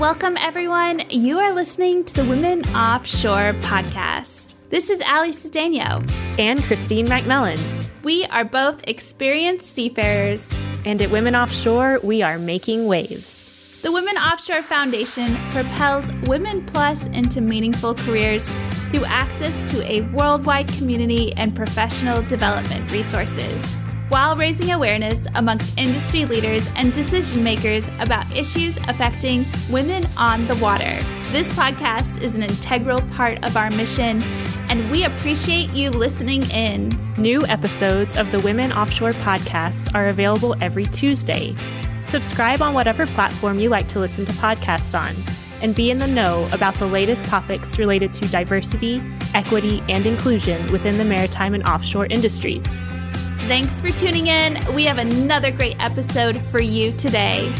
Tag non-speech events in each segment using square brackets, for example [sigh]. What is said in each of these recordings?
Welcome, everyone. You are listening to the Women Offshore podcast. This is Ali Cedeno and Christine McMillan. We are both experienced seafarers. And at Women Offshore, we are making waves. The Women Offshore Foundation propels Women Plus into meaningful careers through access to a worldwide community and professional development resources while raising awareness amongst industry leaders and decision makers about issues affecting women on the water. This podcast is an integral part of our mission, and we appreciate you listening in. New episodes of the Women Offshore podcast are available every Tuesday. Subscribe on whatever platform you like to listen to podcasts on and be in the know about the latest topics related to diversity, equity, and inclusion within the maritime and offshore industries. Thanks for tuning in. We have another great episode for you today.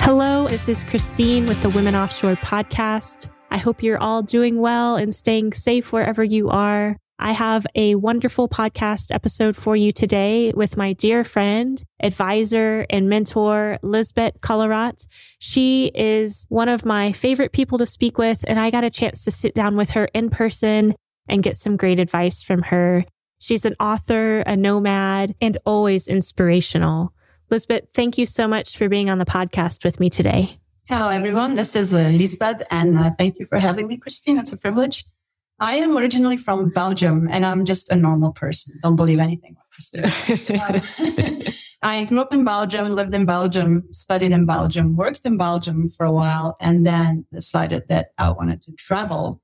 Hello, this is Christine with the Women Offshore podcast. I hope you're all doing well and staying safe wherever you are. I have a wonderful podcast episode for you today with my dear friend, advisor, and mentor, Liesbet Collaert. She is one of my favorite people to speak with, and I got a chance to sit down with her in person and get some great advice from her. She's an author, a nomad, and always inspirational. Liesbet, thank you so much for being on the podcast with me today. Hello, everyone. This is uh, Liesbet, and uh, thank you for having me, Christine. It's a privilege. I am originally from Belgium, and I'm just a normal person. Don't believe anything, Christine. [laughs] [laughs] I grew up in Belgium, lived in Belgium, studied in Belgium, worked in Belgium for a while, and then decided that I wanted to travel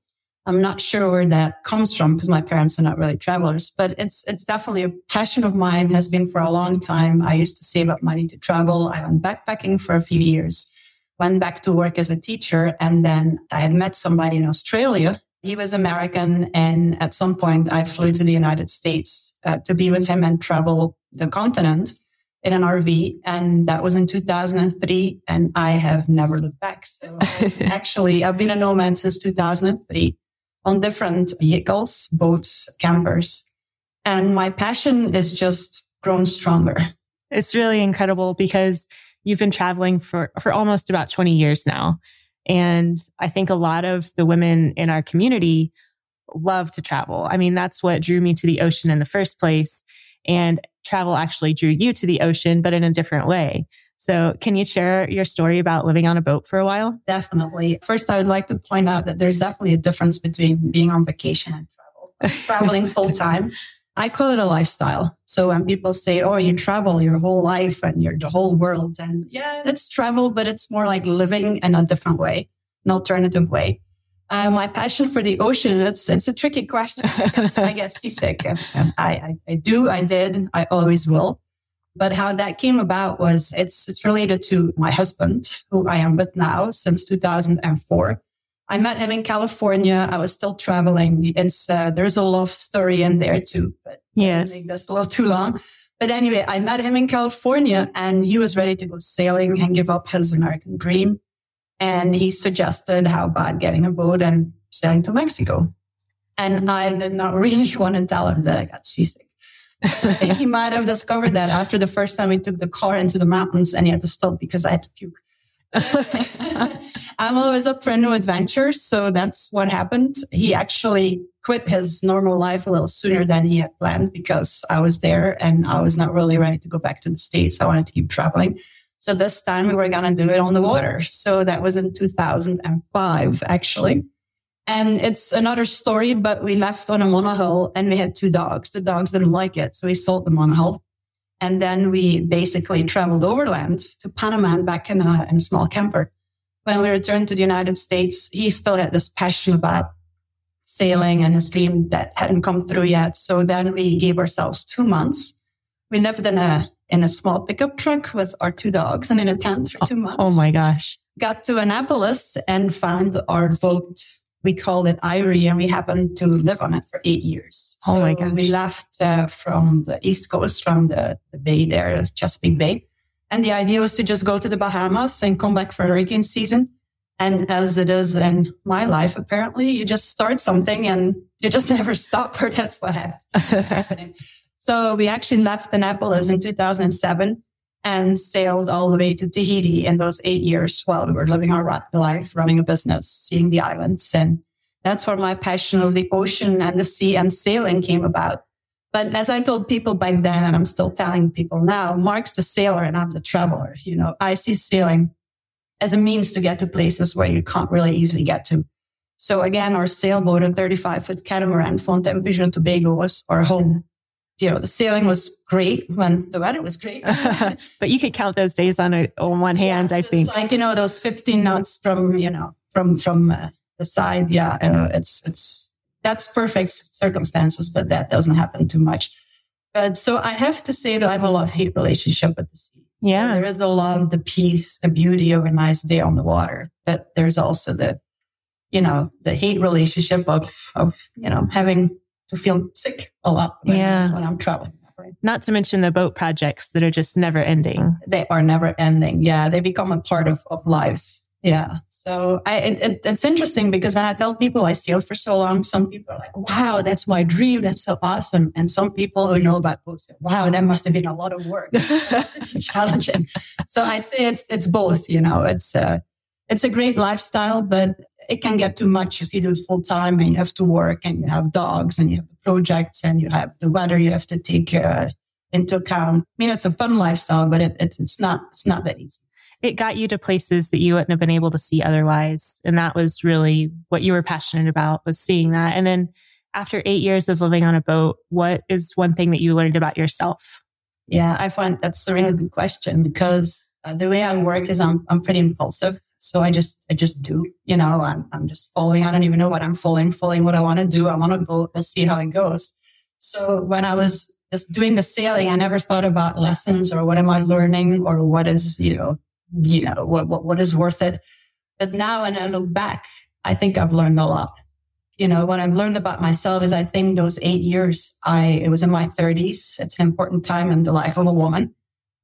I'm not sure where that comes from because my parents are not really travelers, but it's it's definitely a passion of mine has been for a long time. I used to save up money to travel. I went backpacking for a few years, went back to work as a teacher, and then I had met somebody in Australia. He was American, and at some point I flew to the United States uh, to be with him and travel the continent in an RV. And that was in 2003. And I have never looked back. So [laughs] actually, I've been a nomad since 2003 on different vehicles, boats, campers. And my passion is just grown stronger. It's really incredible because you've been traveling for, for almost about 20 years now. And I think a lot of the women in our community love to travel. I mean, that's what drew me to the ocean in the first place. And travel actually drew you to the ocean, but in a different way. So can you share your story about living on a boat for a while? Definitely. First, I would like to point out that there's definitely a difference between being on vacation and travel. [laughs] Traveling full time. I call it a lifestyle. So when people say, Oh, you travel your whole life and you're the whole world. And yeah, it's travel, but it's more like living in a different way, an alternative way. Uh, my passion for the ocean, it's, it's a tricky question. [laughs] I get seasick. I, I, I do, I did, I always will. But how that came about was it's, it's related to my husband, who I am with now since 2004. I met him in California. I was still traveling. It's, uh, there's a love story in there too, but yes, I think that's a little too long. But anyway, I met him in California and he was ready to go sailing and give up his American dream. And he suggested how about getting a boat and sailing to Mexico. And I did not [laughs] really want to tell him that I got seasick he might have discovered that after the first time we took the car into the mountains and he had to stop because I had to puke. I'm always up for new adventures. So that's what happened. He actually quit his normal life a little sooner than he had planned because I was there and I was not really ready to go back to the States. I wanted to keep traveling. So this time we were going to do it on the water. So that was in 2005, actually. And it's another story, but we left on a monohull and we had two dogs. The dogs didn't like it. So we sold the monohull. And then we basically traveled overland to Panama and back in a, in a small camper. When we returned to the United States, he still had this passion about sailing and his dream that hadn't come through yet. So then we gave ourselves two months. We lived in a, in a small pickup truck with our two dogs and in a tent for two months. Oh, oh my gosh. Got to Annapolis and found our boat we called it Ivory and we happened to live on it for eight years. Oh my gosh. We left uh, from the East Coast, from the, the bay there, Chesapeake Bay. And the idea was to just go to the Bahamas and come back for hurricane season. And as it is in my life, apparently you just start something and you just [laughs] never stop or that's what happened. [laughs] so we actually left Annapolis in 2007 and sailed all the way to Tahiti in those eight years while we were living our life, running a business, seeing the islands. And that's where my passion of the ocean and the sea and sailing came about. But as I told people back then, and I'm still telling people now, Mark's the sailor and I'm the traveler. You know, I see sailing as a means to get to places where you can't really easily get to. So again, our sailboat, a 35 foot catamaran, Fountaine Pajot Tobago was our home you know, the sailing was great when the weather was great. [laughs] but you could count those days on a, on one hand, yes, I think. Like, you know, those 15 knots from, you know, from, from uh, the side. Yeah. Uh, it's, it's, that's perfect circumstances, but that doesn't happen too much. But so I have to say that I have a love hate relationship with the sea. So yeah. There is the love, the peace, the beauty of a nice day on the water. But there's also the, you know, the hate relationship of, of, you know, having to feel sick a lot when, yeah. when I'm traveling. Not to mention the boat projects that are just never ending. They are never ending. Yeah. They become a part of, of life. Yeah. So I, it, it's interesting because when I tell people I sailed for so long, some people are like, wow, that's my dream. That's so awesome. And some people who know about boats say, wow, that must have been a lot of work. [laughs] challenging. so I'd say it's, it's both, you know, it's, uh, it's a great lifestyle, but it can get too much if you do it full time and you have to work and you have dogs and you have projects and you have the weather you have to take uh, into account. I mean, it's a fun lifestyle, but it, it's, it's not, it's not that easy. It got you to places that you wouldn't have been able to see otherwise. And that was really what you were passionate about was seeing that. And then after eight years of living on a boat, what is one thing that you learned about yourself? Yeah, I find that's a really good question because uh, the way I work is I'm, I'm pretty impulsive. So I just, I just do, you know, I'm, I'm just following. I don't even know what I'm following, following what I want to do. I want to go and see how it goes. So when I was just doing the sailing, I never thought about lessons or what am I learning or what is, you know, you know, what, what, what is worth it. But now when I look back, I think I've learned a lot. You know, what I've learned about myself is I think those eight years, I, it was in my thirties. It's an important time in the life of a woman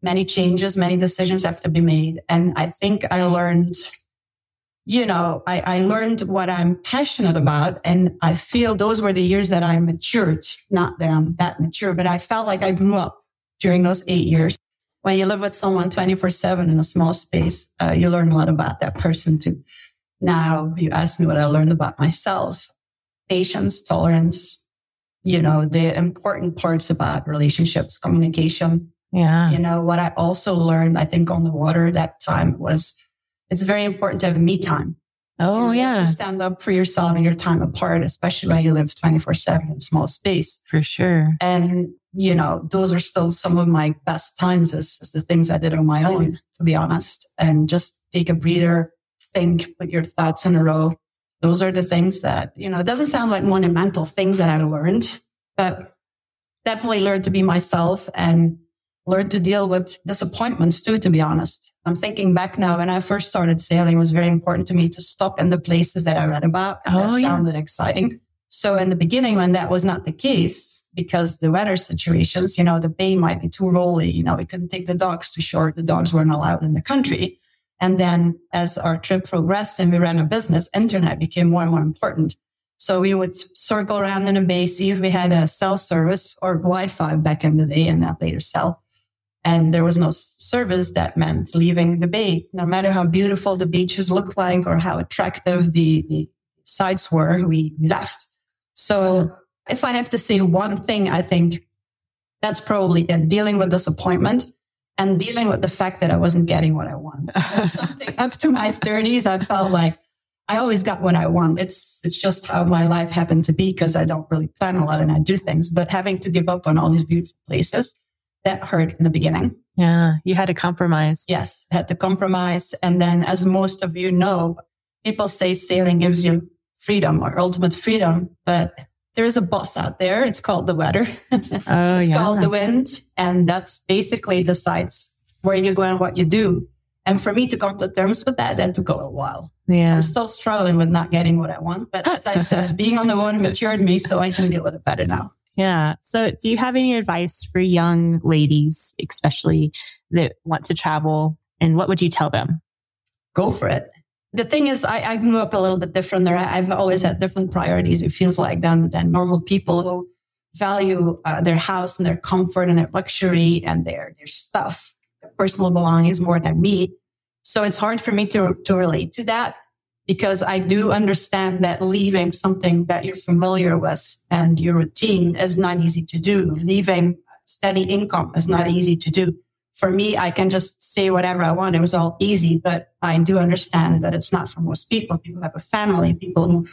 many changes, many decisions have to be made. And I think I learned, you know, I, I learned what I'm passionate about. And I feel those were the years that I matured, not that I'm that mature, but I felt like I grew up during those eight years. When you live with someone 24 seven in a small space, uh, you learn a lot about that person too. Now you ask me what I learned about myself, patience, tolerance, you know, the important parts about relationships, communication, yeah. You know, what I also learned, I think on the water that time was it's very important to have me time. Oh, yeah. To stand up for yourself and your time apart, especially when you live 24 seven in a small space. For sure. And, you know, those are still some of my best times as, as the things I did on my own, to be honest, and just take a breather, think, put your thoughts in a row. Those are the things that, you know, it doesn't sound like monumental things that I learned, but definitely learned to be myself and learned to deal with disappointments too, to be honest. I'm thinking back now when I first started sailing, it was very important to me to stop in the places that I read about. And oh, that sounded yeah. exciting. So in the beginning, when that was not the case, because the weather situations, you know, the bay might be too rolly, you know, we couldn't take the dogs to shore. The dogs weren't allowed in the country. And then as our trip progressed and we ran a business, internet became more and more important. So we would circle around in a bay, see if we had a cell service or Wi-Fi back in the day and that later cell and there was no service that meant leaving the bay no matter how beautiful the beaches looked like or how attractive the, the sites were we left so if i have to say one thing i think that's probably it dealing with disappointment and dealing with the fact that i wasn't getting what i want [laughs] up to my 30s i felt like I always got what I want. It's it's just how my life happened to be because I don't really plan a lot and I do things. But having to give up on all these beautiful places that hurt in the beginning. Yeah, you had to compromise. Yes, had to compromise. And then, as most of you know, people say sailing gives you freedom or ultimate freedom, but there is a boss out there. It's called the weather. [laughs] Oh, it's yeah. called the wind. And that's basically decides where you go and what you do. And for me to come to terms with that, that took a little while. Yeah. I'm still struggling with not getting what I want. But as I said, [laughs] being on the water matured me so I can deal with it better now. Yeah. So, do you have any advice for young ladies, especially that want to travel? And what would you tell them? Go for it. The thing is, I, I grew up a little bit different there. I've always had different priorities, it feels like, than, than normal people who value uh, their house and their comfort and their luxury and their, their stuff, their personal belongings more than me. So it's hard for me to, to relate to that because I do understand that leaving something that you're familiar with and your routine is not easy to do. Leaving steady income is not easy to do. For me, I can just say whatever I want. It was all easy, but I do understand that it's not for most people. People have a family, people who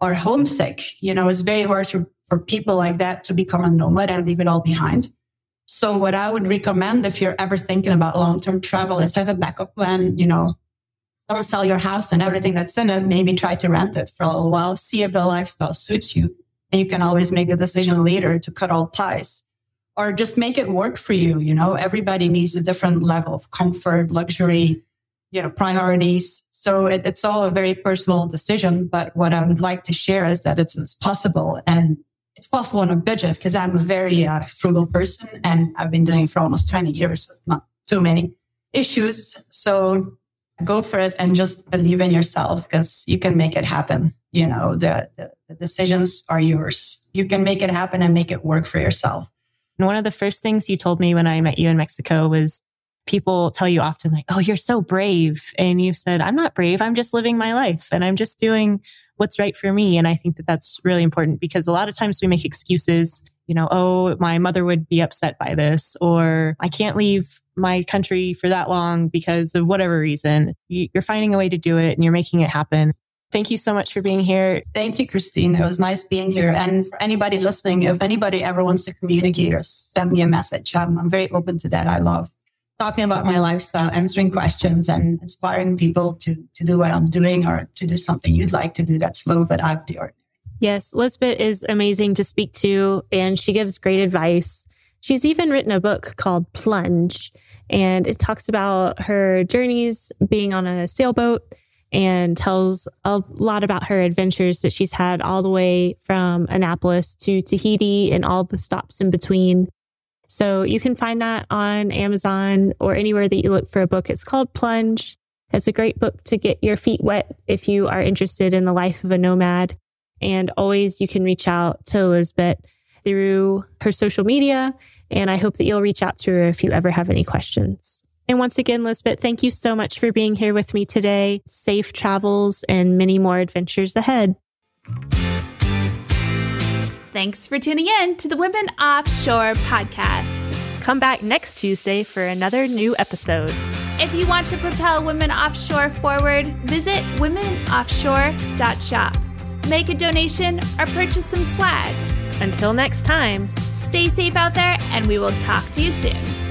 are homesick. You know, it's very hard for, for people like that to become a nomad and leave it all behind. So what I would recommend if you're ever thinking about long-term travel is have a backup plan, you know, don't sell your house and everything that's in it. Maybe try to rent it for a little while, see if the lifestyle suits you. And you can always make a decision later to cut all ties or just make it work for you. You know, everybody needs a different level of comfort, luxury, you know, priorities. So it, it's all a very personal decision. But what I would like to share is that it's, it's possible and it's possible on a budget because I'm a very uh, frugal person and I've been doing for almost 20 years not too many issues. So go for it and just believe in yourself because you can make it happen. You know, the, the, decisions are yours. You can make it happen and make it work for yourself. And one of the first things you told me when I met you in Mexico was people tell you often like, Oh, you're so brave. And you said, I'm not brave. I'm just living my life and I'm just doing what's right for me. And I think that that's really important because a lot of times we make excuses, you know, oh, my mother would be upset by this, or I can't leave my country for that long because of whatever reason. You're finding a way to do it and you're making it happen. Thank you so much for being here. Thank you, Christine. It was nice being here. And for anybody listening, if anybody ever wants to communicate or send me a message, I'm, I'm very open to that. I love talking about my lifestyle, answering questions and inspiring people to, to do what I'm doing or to do something you'd like to do that's a little bit out of the ordinary. Yes, Liesbet is amazing to speak to and she gives great advice. She's even written a book called Plunge and it talks about her journeys being on a sailboat and tells a lot about her adventures that she's had all the way from Annapolis to Tahiti and all the stops in between. So you can find that on Amazon or anywhere that you look for a book. It's called Plunge. It's a great book to get your feet wet if you are interested in the life of a nomad. And always you can reach out to Elizabeth through her social media. And I hope that you'll reach out to her if you ever have any questions. And once again, Liesbet, thank you so much for being here with me today. Safe travels and many more adventures ahead. Thanks for tuning in to the Women Offshore podcast. Come back next Tuesday for another new episode. If you want to propel women offshore forward, visit womenoffshore.shop. Make a donation or purchase some swag. Until next time, stay safe out there, and we will talk to you soon.